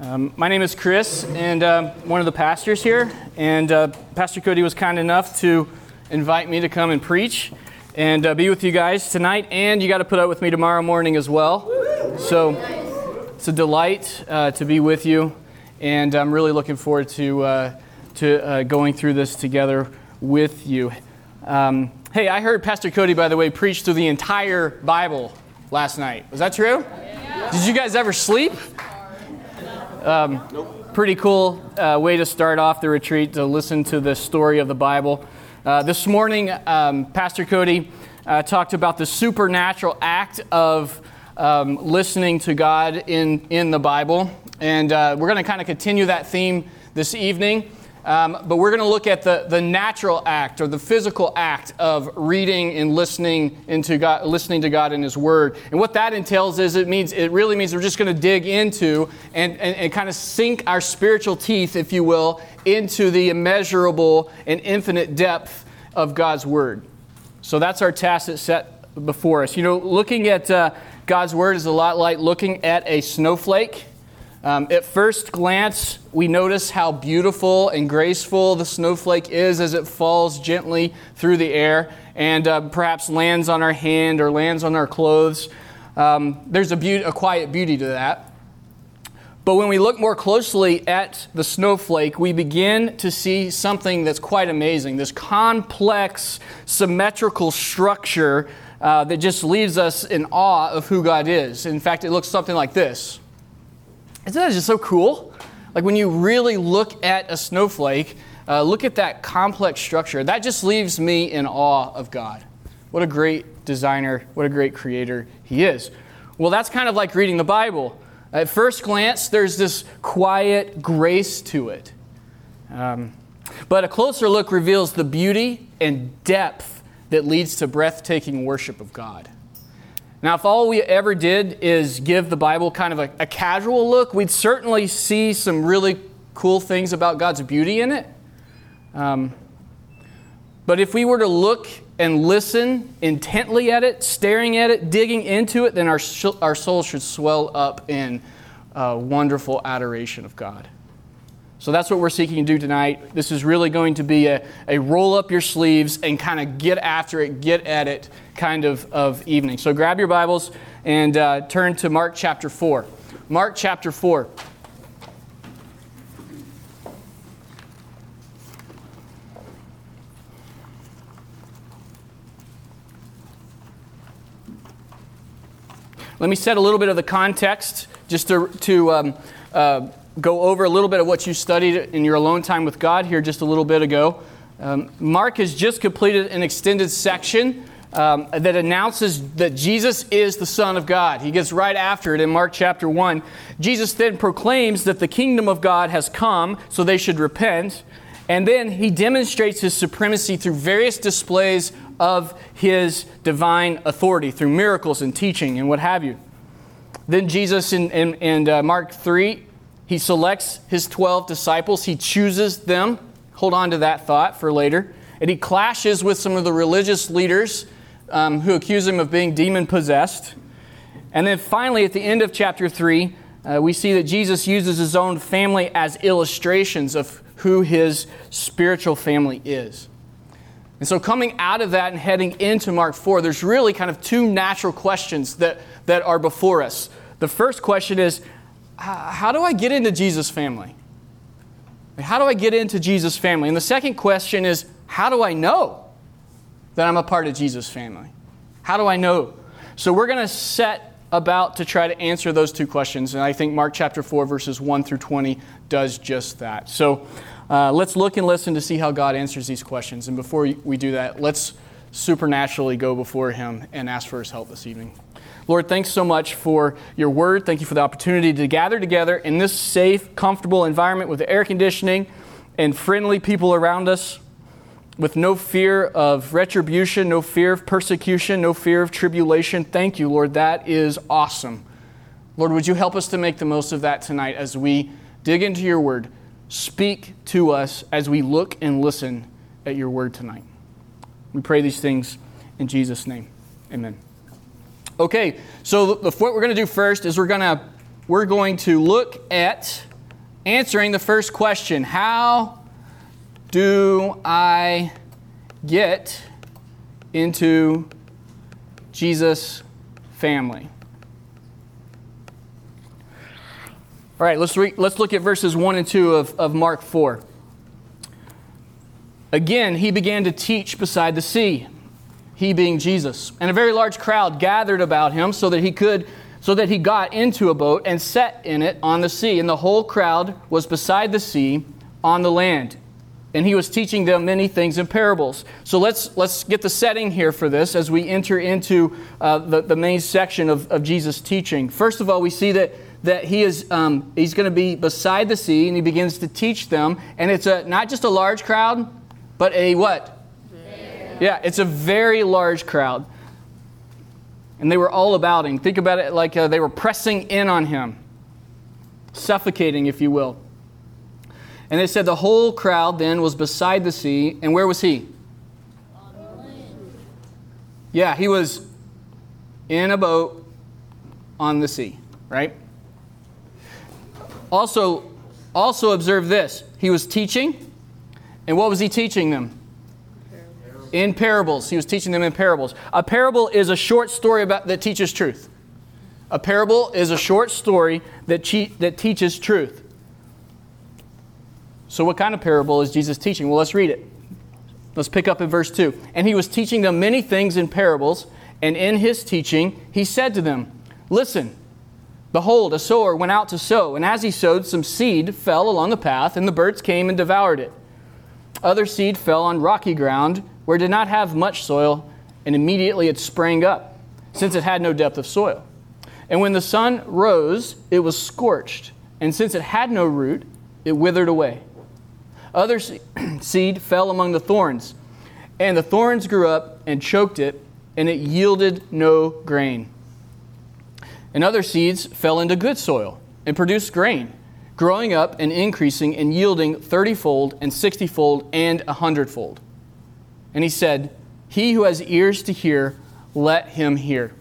Um, my name is Chris, and uh, one of the pastors here. And uh, Pastor Cody was kind enough to invite me to come and preach and uh, be with you guys tonight. And you got to put up with me tomorrow morning as well. So it's a delight uh, to be with you, and I'm really looking forward to uh, to uh, going through this together with you. Um, hey, I heard Pastor Cody, by the way, preach through the entire Bible last night. Was that true? Did you guys ever sleep? Um, pretty cool uh, way to start off the retreat to listen to the story of the Bible. Uh, this morning, um, Pastor Cody uh, talked about the supernatural act of um, listening to God in, in the Bible. And uh, we're going to kind of continue that theme this evening. Um, but we're going to look at the, the natural act or the physical act of reading and listening into God, listening to God in His Word. And what that entails is it means it really means we're just going to dig into and, and, and kind of sink our spiritual teeth, if you will, into the immeasurable and infinite depth of God's Word. So that's our task that's set before us. You know, looking at uh, God's Word is a lot like looking at a snowflake. Um, at first glance, we notice how beautiful and graceful the snowflake is as it falls gently through the air and uh, perhaps lands on our hand or lands on our clothes. Um, there's a, be- a quiet beauty to that. But when we look more closely at the snowflake, we begin to see something that's quite amazing this complex, symmetrical structure uh, that just leaves us in awe of who God is. In fact, it looks something like this. Isn't that just so cool? Like when you really look at a snowflake, uh, look at that complex structure. That just leaves me in awe of God. What a great designer, what a great creator He is. Well, that's kind of like reading the Bible. At first glance, there's this quiet grace to it. Um, but a closer look reveals the beauty and depth that leads to breathtaking worship of God. Now, if all we ever did is give the Bible kind of a, a, casual look, we'd certainly see some really cool things about God's beauty in it. Um, but if we were to look and listen intently at it, staring at it, digging into it, then our, our soul should swell up in uh, wonderful adoration of God. So that's what we're seeking to do tonight. This is really going to be a, a roll up your sleeves and kind of get after it, get at it kind of, of evening. So grab your Bibles and uh, turn to Mark chapter 4. Mark chapter 4. Let me set a little bit of the context just to, to um, uh, go over a little bit of what you studied in your alone time with God here just a little bit ago. Um, Mark has just completed an extended section um, that announces that Jesus is the Son of God. He gets right after it in Mark chapter 1. Jesus then proclaims that the kingdom of God has come, so they should repent. And then he demonstrates his supremacy through various displays of his divine authority, through miracles and teaching and what have you. Then Jesus in, in, in uh, Mark 3 he selects his 12 disciples, he chooses them. Hold on to that thought for later. And he clashes with some of the religious leaders um, who accuse him of being demon possessed. And then finally, at the end of chapter 3, uh, we see that Jesus uses his own family as illustrations of who his spiritual family is. And so, coming out of that and heading into Mark 4, there's really kind of two natural questions that, that are before us. The first question is how do I get into Jesus' family? How do I get into Jesus' family? And the second question is, how do I know that I'm a part of Jesus' family? How do I know? So we're going to set about to try to answer those two questions. And I think Mark chapter 4, verses 1 through 20 does just that. So uh, let's look and listen to see how God answers these questions. And before we do that, let's supernaturally go before Him and ask for His help this evening. Lord, thanks so much for your word. Thank you for the opportunity to gather together in this safe, comfortable environment with air conditioning and friendly people around us, with no fear of retribution, no fear of persecution, no fear of tribulation. Thank you, Lord. That is awesome. Lord, would you help us to make the most of that tonight as we dig into your word? Speak to us as we look and listen at your word tonight. We pray these things in Jesus' name. Amen. Okay, so the, what we're going to do first is we're going to we're going to look at answering the first question How do I get into Jesus' family? All right, let's, re- let's look at verses 1 and 2 of, of Mark 4. Again, he began to teach beside the sea, he being Jesus. And a very large crowd gathered about him so that he could so that he got into a boat and sat in it on the sea. And the whole crowd was beside the sea on the land. And he was teaching them many things in parables. So let's, let's get the setting here for this as we enter into uh, the, the main section of, of Jesus' teaching. First of all, we see that that he is um, he's going to be beside the sea and he begins to teach them and it's a not just a large crowd but a what yeah, it's a very large crowd. And they were all about him. Think about it like uh, they were pressing in on him. Suffocating if you will. And they said the whole crowd then was beside the sea. And where was he? Yeah he was in a boat on the sea right? Also, also observe this. He was teaching, and what was he teaching them? In parables. He was teaching them in parables. A parable is a short story about, that teaches truth. A parable is a short story that, che- that teaches truth. So, what kind of parable is Jesus teaching? Well, let's read it. Let's pick up in verse 2. And he was teaching them many things in parables, and in his teaching, he said to them, Listen, Behold, a sower went out to sow, and as he sowed, some seed fell along the path, and the birds came and devoured it. Other seed fell on rocky ground, where it did not have much soil, and immediately it sprang up, since it had no depth of soil. And when the sun rose, it was scorched, and since it had no root, it withered away. Other seed fell among the thorns, and the thorns grew up and choked it, and it yielded no grain. And other seeds fell into good soil and produced grain, growing up and increasing and yielding thirtyfold and sixtyfold and a hundredfold. And he said, He who has ears to hear, let him hear.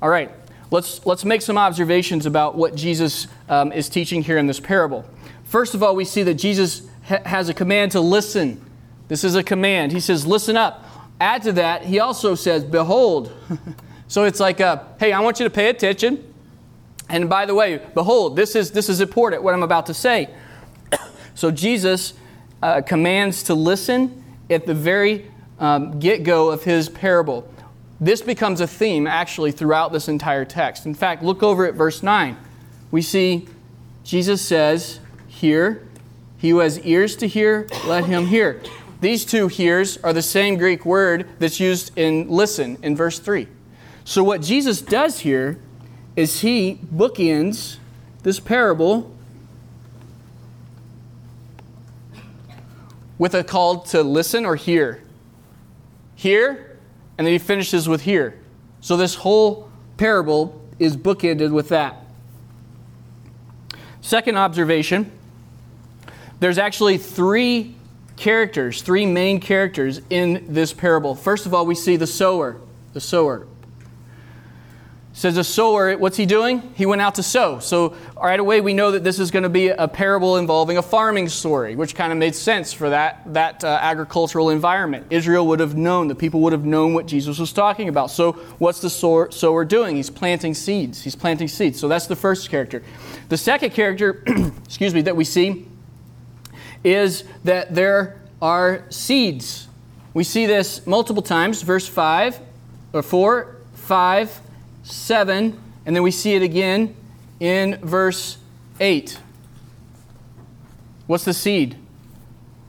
All right, let's, let's make some observations about what Jesus um, is teaching here in this parable. First of all, we see that Jesus ha- has a command to listen. This is a command. He says, Listen up. Add to that, he also says, Behold. So it's like, hey, I want you to pay attention. And by the way, behold, this is, this is important, what I'm about to say. so Jesus uh, commands to listen at the very um, get go of his parable. This becomes a theme actually throughout this entire text. In fact, look over at verse 9. We see Jesus says, Hear, he who has ears to hear, let him hear. These two hears are the same Greek word that's used in listen in verse 3. So, what Jesus does here is he bookends this parable with a call to listen or hear. Hear, and then he finishes with hear. So, this whole parable is bookended with that. Second observation there's actually three characters, three main characters in this parable. First of all, we see the sower. The sower says a sower, what's he doing? He went out to sow. So right away we know that this is going to be a parable involving a farming story, which kind of made sense for that, that uh, agricultural environment. Israel would have known, the people would have known what Jesus was talking about. So what's the sower, sower doing? He's planting seeds. He's planting seeds. So that's the first character. The second character, excuse me, that we see is that there are seeds. We see this multiple times, verse 5 or 4, 5, 7, and then we see it again in verse 8. What's the seed?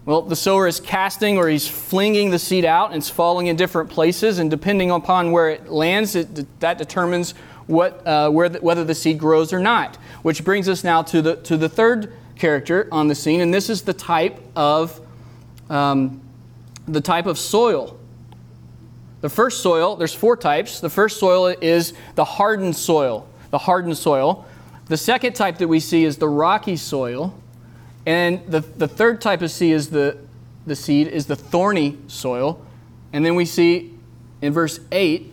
Well, the sower is casting or he's flinging the seed out and it's falling in different places, and depending upon where it lands, it, that determines what, uh, the, whether the seed grows or not. Which brings us now to the, to the third character on the scene, and this is the type of, um, the type of soil the first soil, there's four types. The first soil is the hardened soil, the hardened soil. The second type that we see is the rocky soil. And the, the third type of seed is the, the seed is the thorny soil. And then we see in verse 8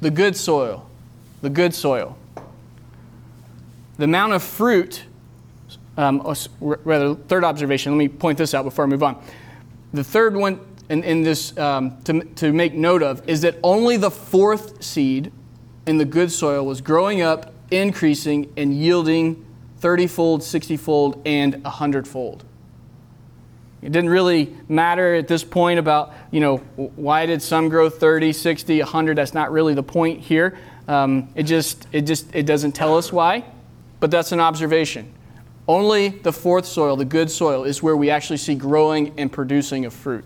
the good soil. The good soil. the amount of fruit, um, rather, third observation, let me point this out before I move on. The third one in, in this um, to, to make note of is that only the fourth seed in the good soil was growing up, increasing, and yielding 30 fold, 60 fold, and 100 fold. It didn't really matter at this point about, you know, why did some grow 30, 60, 100? That's not really the point here. Um, it just, it just, it doesn't tell us why, but that's an observation. Only the fourth soil, the good soil, is where we actually see growing and producing of fruit.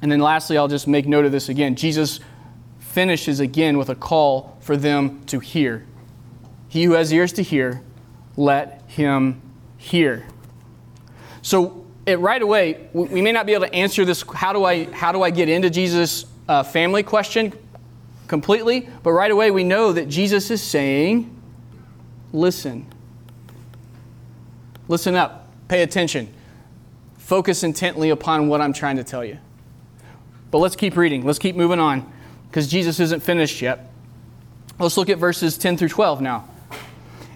And then lastly, I'll just make note of this again. Jesus finishes again with a call for them to hear. He who has ears to hear, let him hear. So, it, right away, we may not be able to answer this how do I, how do I get into Jesus' uh, family question completely, but right away we know that Jesus is saying, listen. Listen up, pay attention, focus intently upon what I'm trying to tell you. But let's keep reading, let's keep moving on, because Jesus isn't finished yet. Let's look at verses 10 through 12 now.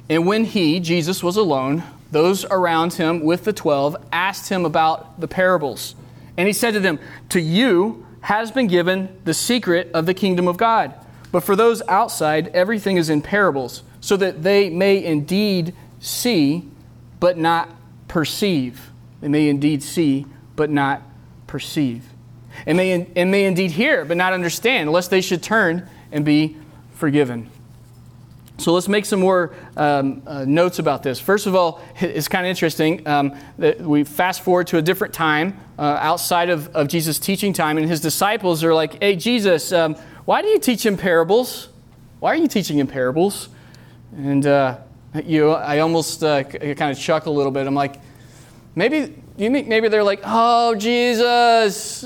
And when he, Jesus, was alone, those around him with the twelve asked him about the parables. And he said to them, To you has been given the secret of the kingdom of God. But for those outside, everything is in parables, so that they may indeed see, but not perceive. They may indeed see, but not perceive. And may, and may indeed hear, but not understand, lest they should turn and be forgiven. So let's make some more um, uh, notes about this. First of all, it's kind of interesting um, that we fast forward to a different time uh, outside of, of Jesus' teaching time, and his disciples are like, Hey, Jesus, um, why do you teach in parables? Why are you teaching in parables? And uh, you, I almost uh, kind of chuckle a little bit. I'm like, maybe, you think maybe they're like, Oh, Jesus,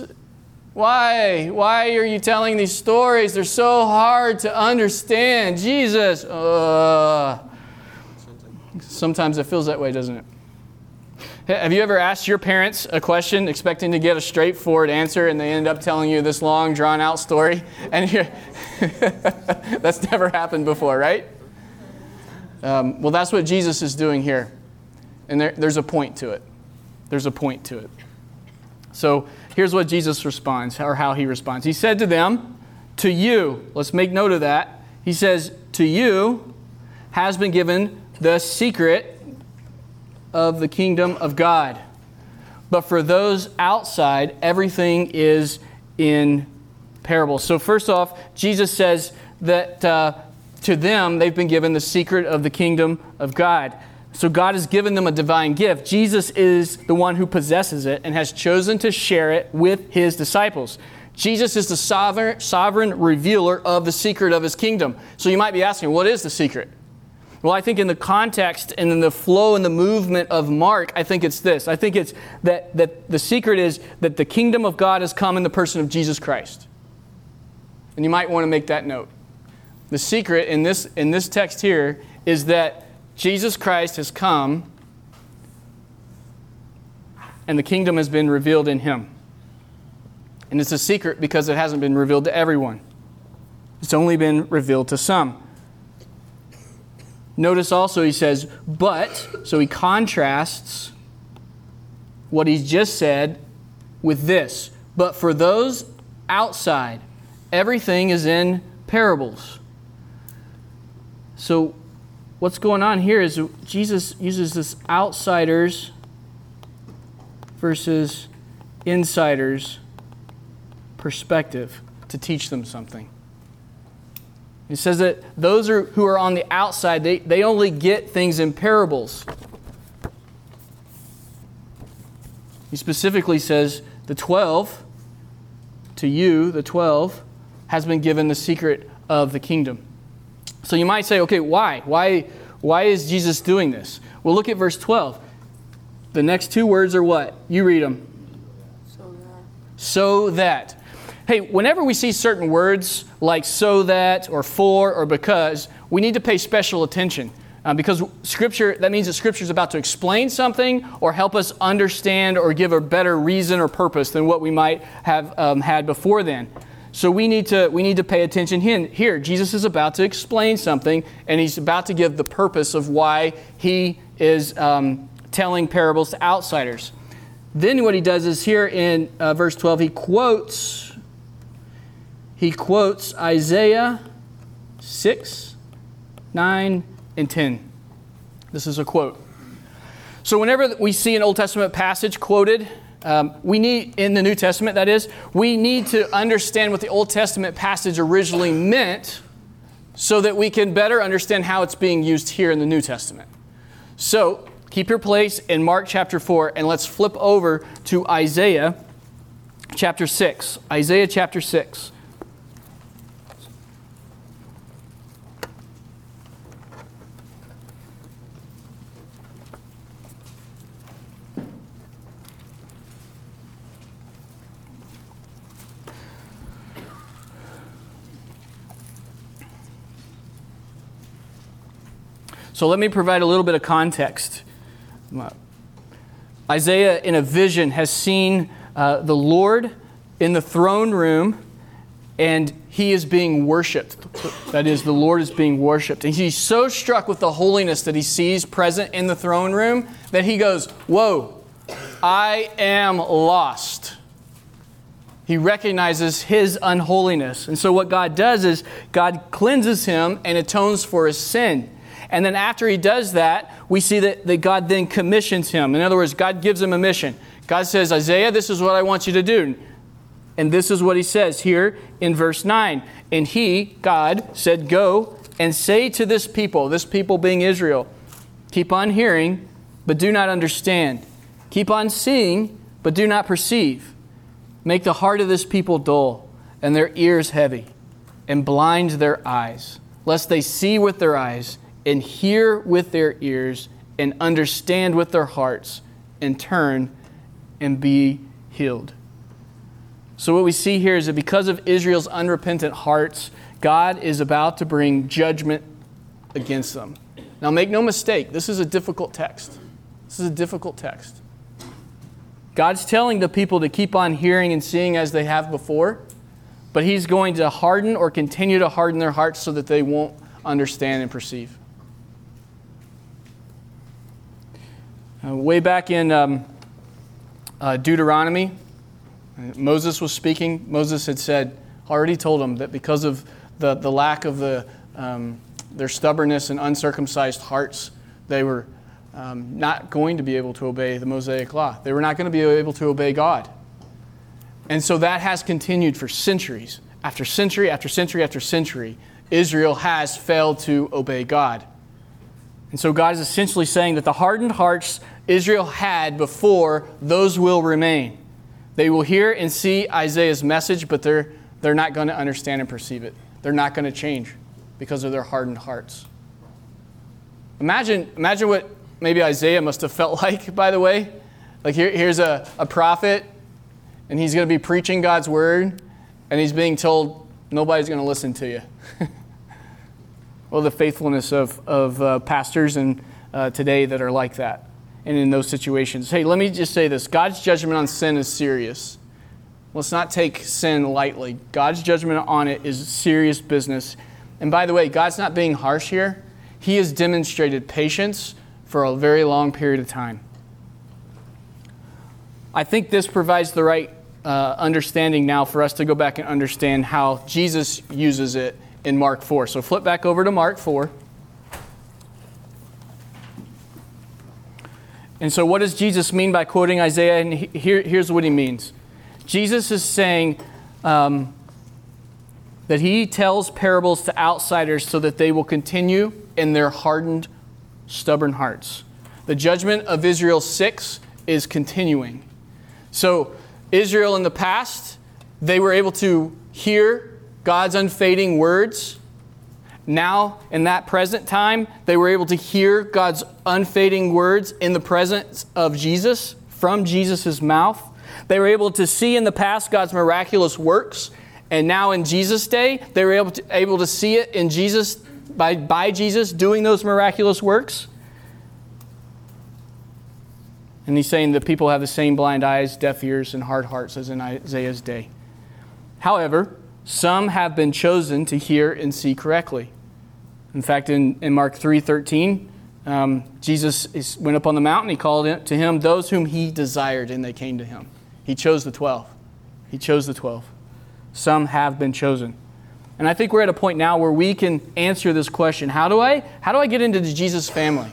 why? Why are you telling these stories? They're so hard to understand. Jesus. Uh. Sometimes it feels that way, doesn't it? Have you ever asked your parents a question expecting to get a straightforward answer and they end up telling you this long, drawn out story? And that's never happened before, right? Um, well, that's what Jesus is doing here. And there, there's a point to it. There's a point to it. So here's what Jesus responds, or how he responds. He said to them, To you, let's make note of that. He says, To you has been given the secret of the kingdom of God. But for those outside, everything is in parables. So, first off, Jesus says that uh, to them, they've been given the secret of the kingdom of God. So God has given them a divine gift. Jesus is the one who possesses it and has chosen to share it with his disciples. Jesus is the sovereign, sovereign revealer of the secret of his kingdom. So you might be asking, what is the secret? Well, I think in the context and in the flow and the movement of Mark, I think it's this. I think it's that, that the secret is that the kingdom of God has come in the person of Jesus Christ. And you might want to make that note. The secret in this, in this text here is that Jesus Christ has come and the kingdom has been revealed in him. And it's a secret because it hasn't been revealed to everyone, it's only been revealed to some. Notice also he says, but, so he contrasts what he's just said with this. But for those outside, everything is in parables. So what's going on here is Jesus uses this outsiders versus insiders perspective to teach them something. He says that those are, who are on the outside, they, they only get things in parables. He specifically says, the 12, to you, the 12, has been given the secret of the kingdom. So you might say, okay, why? Why, why is Jesus doing this? Well, look at verse 12. The next two words are what? You read them. So that. So that. Hey, whenever we see certain words like so that or for or because, we need to pay special attention. Uh, because scripture that means that scripture is about to explain something or help us understand or give a better reason or purpose than what we might have um, had before then So we need to we need to pay attention here. Jesus is about to explain something, and he's about to give the purpose of why he is um, telling parables to outsiders. Then what he does is here in uh, verse 12 he quotes he quotes Isaiah 6, 9, and 10. This is a quote. So whenever we see an Old Testament passage quoted, um, we need, in the New Testament, that is, we need to understand what the Old Testament passage originally meant so that we can better understand how it's being used here in the New Testament. So, keep your place in Mark chapter 4, and let's flip over to Isaiah chapter 6. Isaiah chapter 6. So let me provide a little bit of context. Isaiah, in a vision, has seen uh, the Lord in the throne room and he is being worshiped. That is, the Lord is being worshiped. And he's so struck with the holiness that he sees present in the throne room that he goes, Whoa, I am lost. He recognizes his unholiness. And so, what God does is, God cleanses him and atones for his sin. And then after he does that, we see that, that God then commissions him. In other words, God gives him a mission. God says, Isaiah, this is what I want you to do. And this is what he says here in verse 9. And he, God, said, Go and say to this people, this people being Israel, keep on hearing, but do not understand. Keep on seeing, but do not perceive. Make the heart of this people dull, and their ears heavy, and blind their eyes, lest they see with their eyes and hear with their ears and understand with their hearts and turn and be healed. So, what we see here is that because of Israel's unrepentant hearts, God is about to bring judgment against them. Now, make no mistake, this is a difficult text. This is a difficult text. God's telling the people to keep on hearing and seeing as they have before, but He's going to harden or continue to harden their hearts so that they won't understand and perceive. Uh, way back in um, uh, Deuteronomy, Moses was speaking. Moses had said, already told them that because of the, the lack of the, um, their stubbornness and uncircumcised hearts, they were um, not going to be able to obey the Mosaic law. They were not going to be able to obey God. And so that has continued for centuries. After century after century after century, Israel has failed to obey God. And so God is essentially saying that the hardened hearts Israel had before, those will remain. They will hear and see Isaiah's message, but they're, they're not going to understand and perceive it. They're not going to change because of their hardened hearts. Imagine, imagine what maybe Isaiah must have felt like, by the way. Like here, here's a, a prophet, and he's going to be preaching God's word, and he's being told, nobody's going to listen to you. well, the faithfulness of, of uh, pastors and uh, today that are like that and in those situations. Hey, let me just say this God's judgment on sin is serious. Let's not take sin lightly. God's judgment on it is serious business. And by the way, God's not being harsh here. He has demonstrated patience for a very long period of time. I think this provides the right uh, understanding now for us to go back and understand how Jesus uses it in Mark 4. So flip back over to Mark 4. And so, what does Jesus mean by quoting Isaiah? And here, here's what he means Jesus is saying um, that he tells parables to outsiders so that they will continue in their hardened, stubborn hearts. The judgment of Israel 6 is continuing. So, Israel in the past, they were able to hear God's unfading words now, in that present time, they were able to hear God's unfading words in the presence of Jesus, from Jesus' mouth. They were able to see in the past God's miraculous works. And now in Jesus' day, they were able to, able to see it in Jesus, by, by Jesus doing those miraculous works. And he's saying that people have the same blind eyes, deaf ears, and hard hearts as in Isaiah's day. However, Some have been chosen to hear and see correctly. In fact, in, in Mark 3.13, um, Jesus is, went up on the mountain. He called to him those whom he desired, and they came to him. He chose the 12. He chose the 12. Some have been chosen. And I think we're at a point now where we can answer this question how do I, how do I get into the Jesus family?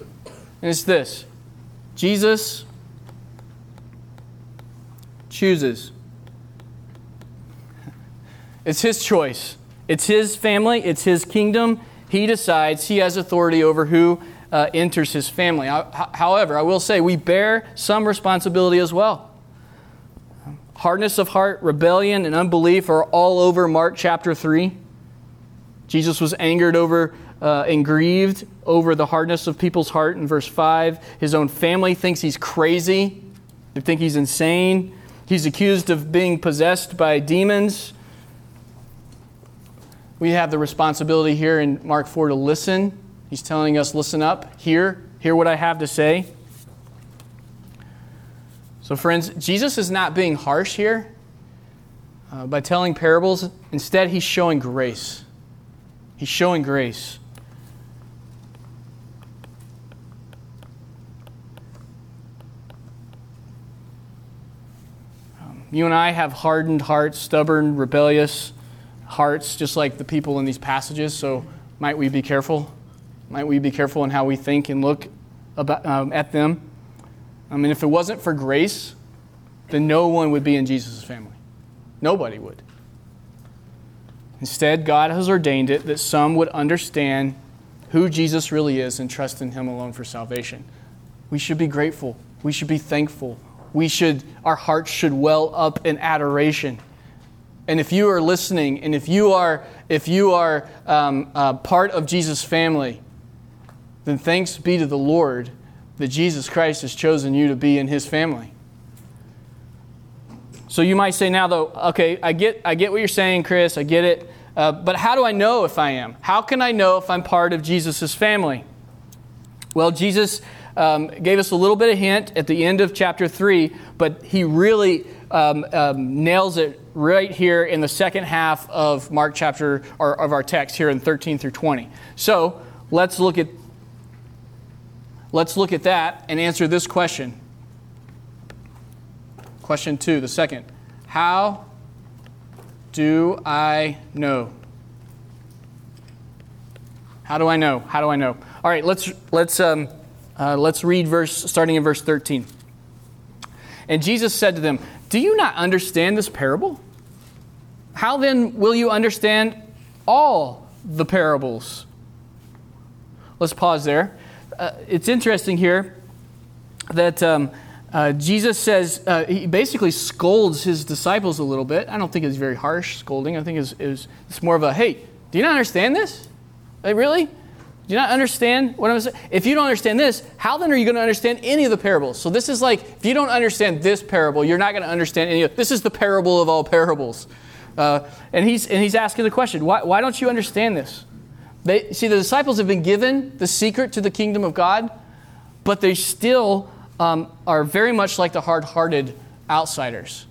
And it's this Jesus chooses. It's his choice. It's his family, it's his kingdom. He decides, he has authority over who uh, enters his family. However, I will say we bear some responsibility as well. Hardness of heart, rebellion, and unbelief are all over Mark chapter 3. Jesus was angered over uh, and grieved over the hardness of people's heart in verse 5. His own family thinks he's crazy, they think he's insane. He's accused of being possessed by demons. We have the responsibility here in Mark 4 to listen. He's telling us, listen up, hear, hear what I have to say. So, friends, Jesus is not being harsh here uh, by telling parables. Instead, he's showing grace. He's showing grace. Um, you and I have hardened hearts, stubborn, rebellious hearts, just like the people in these passages. So, might we be careful? Might we be careful in how we think and look about, um, at them? I mean, if it wasn't for grace, then no one would be in Jesus' family. Nobody would. Instead, God has ordained it that some would understand who Jesus really is and trust in Him alone for salvation. We should be grateful. We should be thankful. We should, our hearts should well up in adoration. And if you are listening, and if you are, if you are um, uh, part of Jesus' family, then thanks be to the Lord that Jesus Christ has chosen you to be in his family. So you might say now, though, okay, I get, I get what you're saying, Chris, I get it, uh, but how do I know if I am? How can I know if I'm part of Jesus' family? Well, Jesus um, gave us a little bit of hint at the end of chapter 3, but he really um, um, nails it right here in the second half of Mark chapter, or of our text here in 13 through 20. So let's look at Let's look at that and answer this question. Question two, the second. How do I know? How do I know? How do I know? All right, let's let's um, uh, let's read verse starting in verse thirteen. And Jesus said to them, "Do you not understand this parable? How then will you understand all the parables?" Let's pause there uh, it's interesting here that um, uh, Jesus says, uh, he basically scolds his disciples a little bit. I don't think it's very harsh scolding. I think it's, it's, it's more of a, hey, do you not understand this? Like, really? Do you not understand what I'm saying? If you don't understand this, how then are you going to understand any of the parables? So this is like, if you don't understand this parable, you're not going to understand any of This is the parable of all parables. Uh, and, he's, and he's asking the question, why, why don't you understand this? They, see, the disciples have been given the secret to the kingdom of God, but they still um, are very much like the hard hearted outsiders.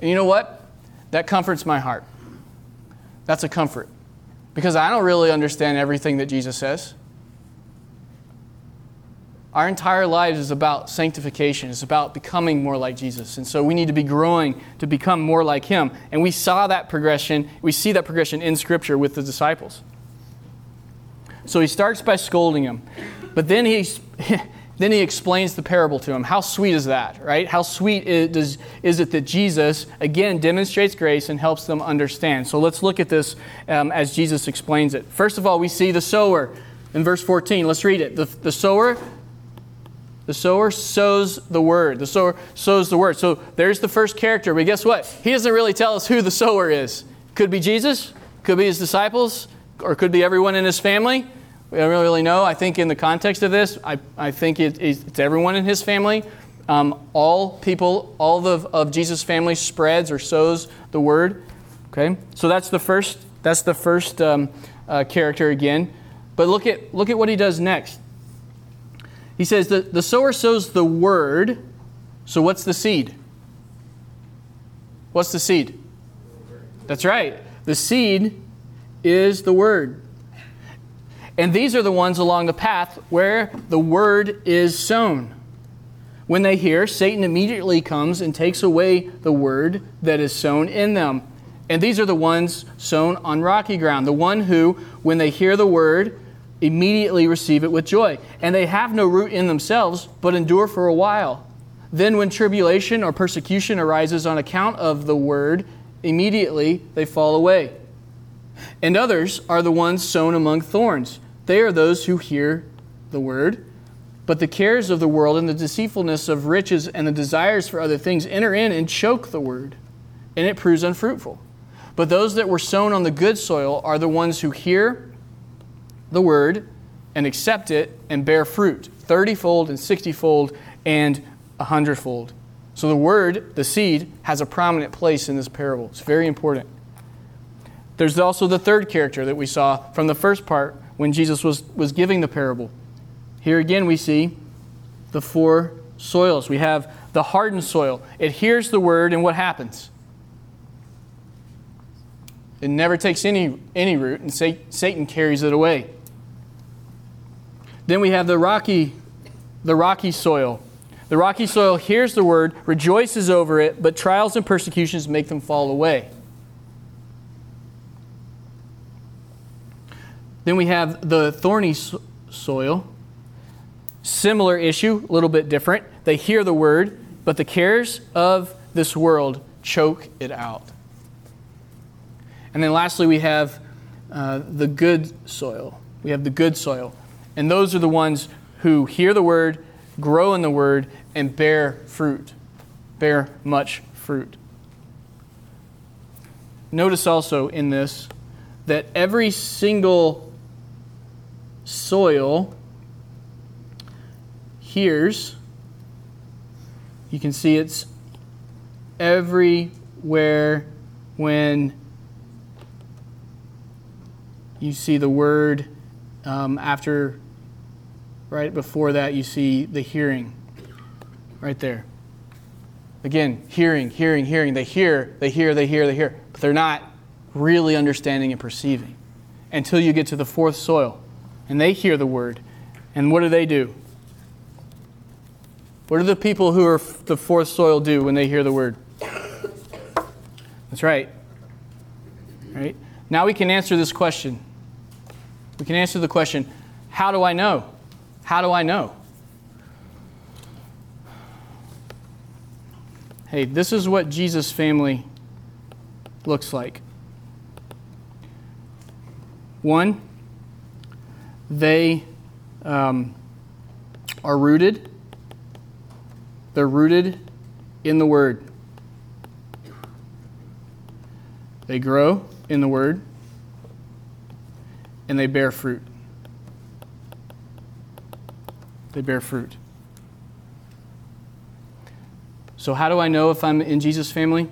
And you know what? That comforts my heart. That's a comfort. Because I don't really understand everything that Jesus says. Our entire lives is about sanctification, it's about becoming more like Jesus. And so we need to be growing to become more like Him. And we saw that progression, we see that progression in Scripture with the disciples. So he starts by scolding him, but then he, then he explains the parable to him. How sweet is that, right? How sweet is, is it that Jesus, again, demonstrates grace and helps them understand? So let's look at this um, as Jesus explains it. First of all, we see the sower in verse 14. Let's read it. The, the sower the sower sows the word. The sower sows the word. So there's the first character. But guess what? He doesn't really tell us who the sower is. Could be Jesus, could be his disciples, or could be everyone in his family. We don't really know. I think in the context of this, I, I think it, it's everyone in his family. Um, all people, all the, of Jesus' family spreads or sows the word. Okay, so that's the first. That's the first um, uh, character again. But look at look at what he does next. He says that the sower sows the word. So what's the seed? What's the seed? That's right. The seed is the word. And these are the ones along the path where the word is sown. When they hear, Satan immediately comes and takes away the word that is sown in them. And these are the ones sown on rocky ground, the one who, when they hear the word, immediately receive it with joy. And they have no root in themselves, but endure for a while. Then, when tribulation or persecution arises on account of the word, immediately they fall away. And others are the ones sown among thorns. They are those who hear the word, but the cares of the world and the deceitfulness of riches and the desires for other things enter in and choke the word, and it proves unfruitful. But those that were sown on the good soil are the ones who hear the word and accept it and bear fruit, thirtyfold and sixtyfold and a hundredfold. So the word, the seed, has a prominent place in this parable. It's very important. There's also the third character that we saw from the first part when Jesus was, was giving the parable. Here again, we see the four soils. We have the hardened soil. It hears the word, and what happens? It never takes any, any root, and Satan carries it away. Then we have the rocky, the rocky soil. The rocky soil hears the word, rejoices over it, but trials and persecutions make them fall away. Then we have the thorny soil. Similar issue, a little bit different. They hear the word, but the cares of this world choke it out. And then lastly, we have uh, the good soil. We have the good soil. And those are the ones who hear the word, grow in the word, and bear fruit, bear much fruit. Notice also in this that every single soil hears. You can see it's everywhere when you see the word um, after, right before that, you see the hearing right there. Again, hearing, hearing, hearing. They hear, they hear, they hear, they hear, but they're not really understanding and perceiving until you get to the fourth soil and they hear the word. And what do they do? What do the people who are the fourth soil do when they hear the word? That's right. Right? Now we can answer this question. We can answer the question how do I know? How do I know? Hey, this is what Jesus' family looks like. One, they um, are rooted. They're rooted in the Word. They grow in the Word, and they bear fruit. They bear fruit. So, how do I know if I'm in Jesus' family?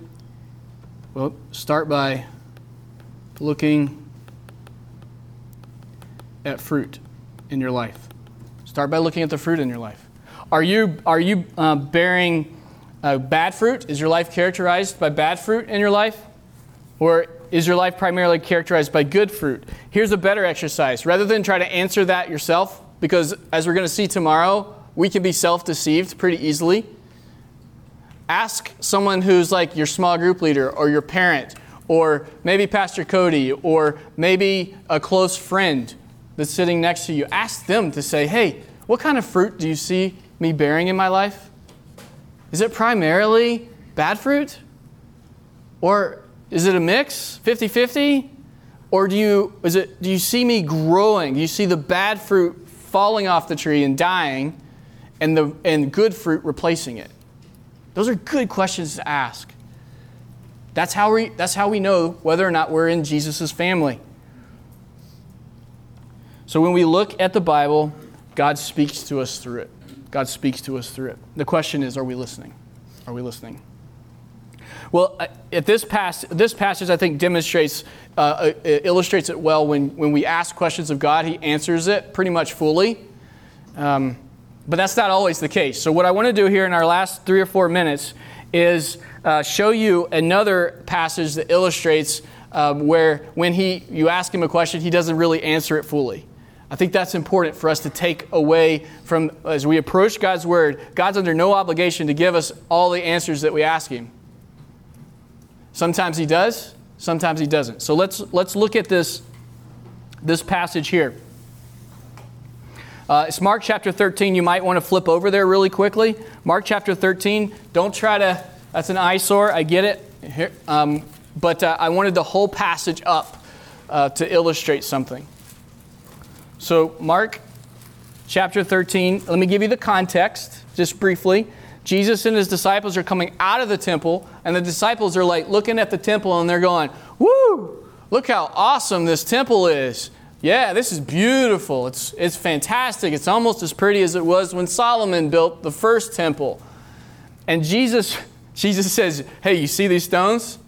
Well, start by looking at fruit in your life. Start by looking at the fruit in your life. Are you, are you uh, bearing uh, bad fruit? Is your life characterized by bad fruit in your life? Or is your life primarily characterized by good fruit? Here's a better exercise. Rather than try to answer that yourself, because as we're going to see tomorrow, we can be self deceived pretty easily. Ask someone who's like your small group leader or your parent or maybe Pastor Cody or maybe a close friend that's sitting next to you, ask them to say, hey, what kind of fruit do you see me bearing in my life? Is it primarily bad fruit? Or is it a mix, 50 50? Or do you, is it, do you see me growing? Do you see the bad fruit falling off the tree and dying and, the, and good fruit replacing it? Those are good questions to ask. That's how we, that's how we know whether or not we're in Jesus' family. So when we look at the Bible, God speaks to us through it. God speaks to us through it. The question is, are we listening? Are we listening? Well, at this, pass, this passage, I think, demonstrates, uh, uh illustrates it well when, when we ask questions of God, He answers it pretty much fully. Um, but that's not always the case. So, what I want to do here in our last three or four minutes is uh, show you another passage that illustrates um, where when he, you ask him a question, he doesn't really answer it fully. I think that's important for us to take away from as we approach God's Word. God's under no obligation to give us all the answers that we ask Him. Sometimes He does, sometimes He doesn't. So let's, let's look at this, this passage here. Uh, it's Mark chapter 13. You might want to flip over there really quickly. Mark chapter 13. Don't try to, that's an eyesore. I get it. Here, um, but uh, I wanted the whole passage up uh, to illustrate something. So, Mark chapter 13, let me give you the context just briefly. Jesus and his disciples are coming out of the temple, and the disciples are like looking at the temple and they're going, Woo! Look how awesome this temple is. Yeah, this is beautiful. It's, it's fantastic. It's almost as pretty as it was when Solomon built the first temple. And Jesus, Jesus says, Hey, you see these stones?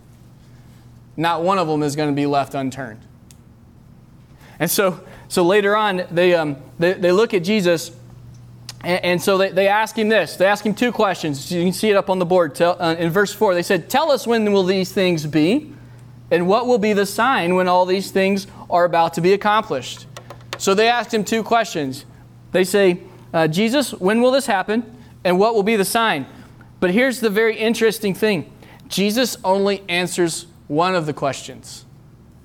Not one of them is going to be left unturned. And so so later on, they, um, they, they look at Jesus, and, and so they, they ask him this. They ask him two questions. You can see it up on the board. Tell, uh, in verse 4, they said, Tell us when will these things be, and what will be the sign when all these things are about to be accomplished? So they asked him two questions. They say, uh, Jesus, when will this happen, and what will be the sign? But here's the very interesting thing Jesus only answers one of the questions,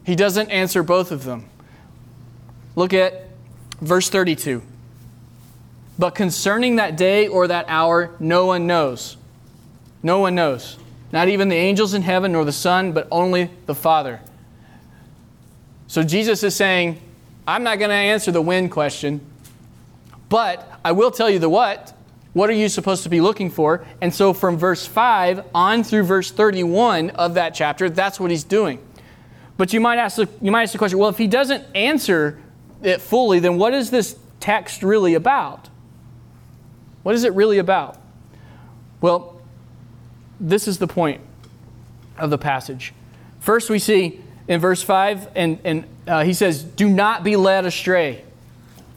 he doesn't answer both of them. Look at verse 32. But concerning that day or that hour, no one knows. No one knows. Not even the angels in heaven nor the Son, but only the Father. So Jesus is saying, I'm not going to answer the when question, but I will tell you the what. What are you supposed to be looking for? And so from verse 5 on through verse 31 of that chapter, that's what he's doing. But you might ask the, you might ask the question, well, if he doesn't answer it fully, then what is this text really about? What is it really about? Well, this is the point of the passage. First, we see in verse 5, and, and uh, he says, Do not be led astray.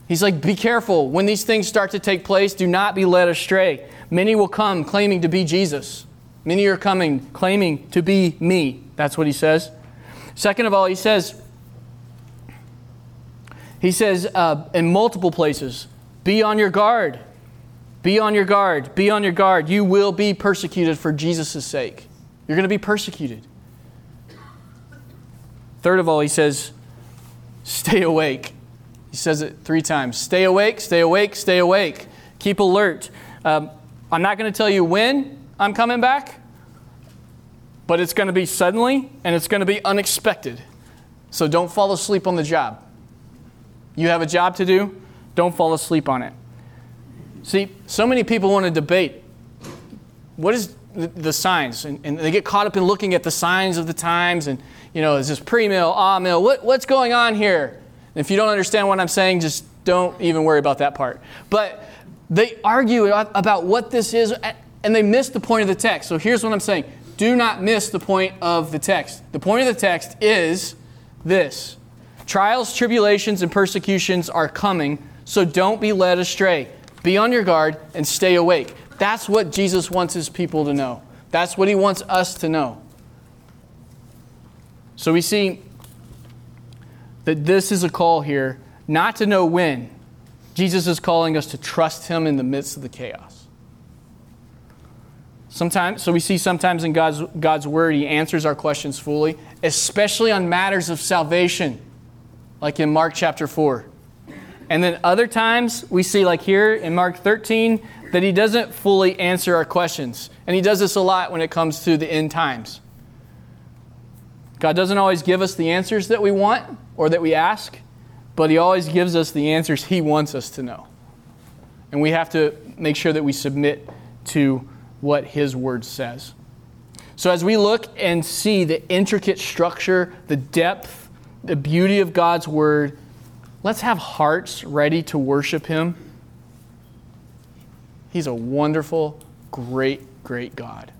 He's like, Be careful. When these things start to take place, do not be led astray. Many will come claiming to be Jesus. Many are coming claiming to be me. That's what he says. Second of all, he says, he says uh, in multiple places, be on your guard. Be on your guard. Be on your guard. You will be persecuted for Jesus' sake. You're going to be persecuted. Third of all, he says, stay awake. He says it three times stay awake, stay awake, stay awake. Keep alert. Um, I'm not going to tell you when I'm coming back, but it's going to be suddenly and it's going to be unexpected. So don't fall asleep on the job. You have a job to do, don't fall asleep on it. See, so many people want to debate what is the signs, and, and, they get caught up in looking at the signs of the times, and you know, is this pre-mill, ah-mill? What, what's going on here? And if you don't understand what I'm saying, just don't even worry about that part. But they argue about what this is, and they miss the point of the text. So here's what I'm saying: Do not miss the point of the text. The point of the text is this: Trials, tribulations, and persecutions are coming, so don't be led astray. Be on your guard and stay awake. That's what Jesus wants his people to know. That's what he wants us to know. So we see that this is a call here not to know when. Jesus is calling us to trust him in the midst of the chaos. Sometimes, so we see sometimes in God's, God's word, he answers our questions fully, especially on matters of salvation like in Mark chapter 4. And then other times we see, like here in Mark 13, that he doesn't fully answer our questions. And he does this a lot when it comes to the end times. God doesn't always give us the answers that we want or that we ask, but he always gives us the answers he wants us to know. And we have to make sure that we submit to what his word says. So as we look and see the intricate structure, the depth, the beauty of God's word, let's have hearts ready to worship Him. He's a wonderful, great, great God.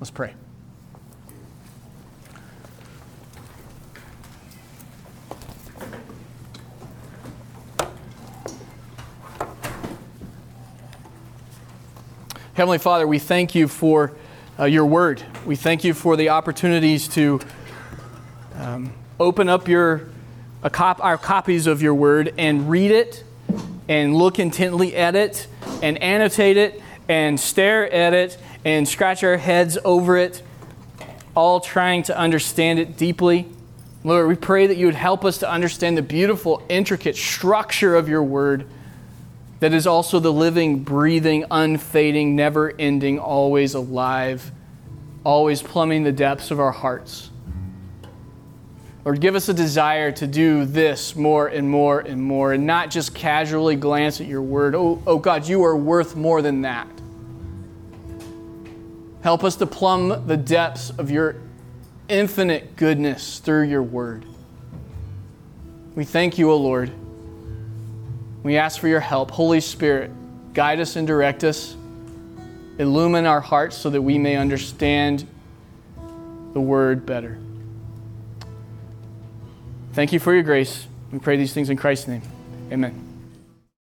Let's pray. Heavenly Father, we thank you for uh, your word. We thank you for the opportunities to um, open up your cop, our copies of your word and read it and look intently at it and annotate it and stare at it and scratch our heads over it, all trying to understand it deeply. Lord, we pray that you would help us to understand the beautiful, intricate structure of your word that is also the living, breathing, unfading, never ending, always alive, always plumbing the depths of our hearts. Lord, give us a desire to do this more and more and more, and not just casually glance at your word. Oh, oh God, you are worth more than that. Help us to plumb the depths of your infinite goodness through your word. We thank you, O oh Lord. We ask for your help. Holy Spirit, guide us and direct us. Illumine our hearts so that we may understand the word better. Thank you for your grace. We pray these things in Christ's name. Amen.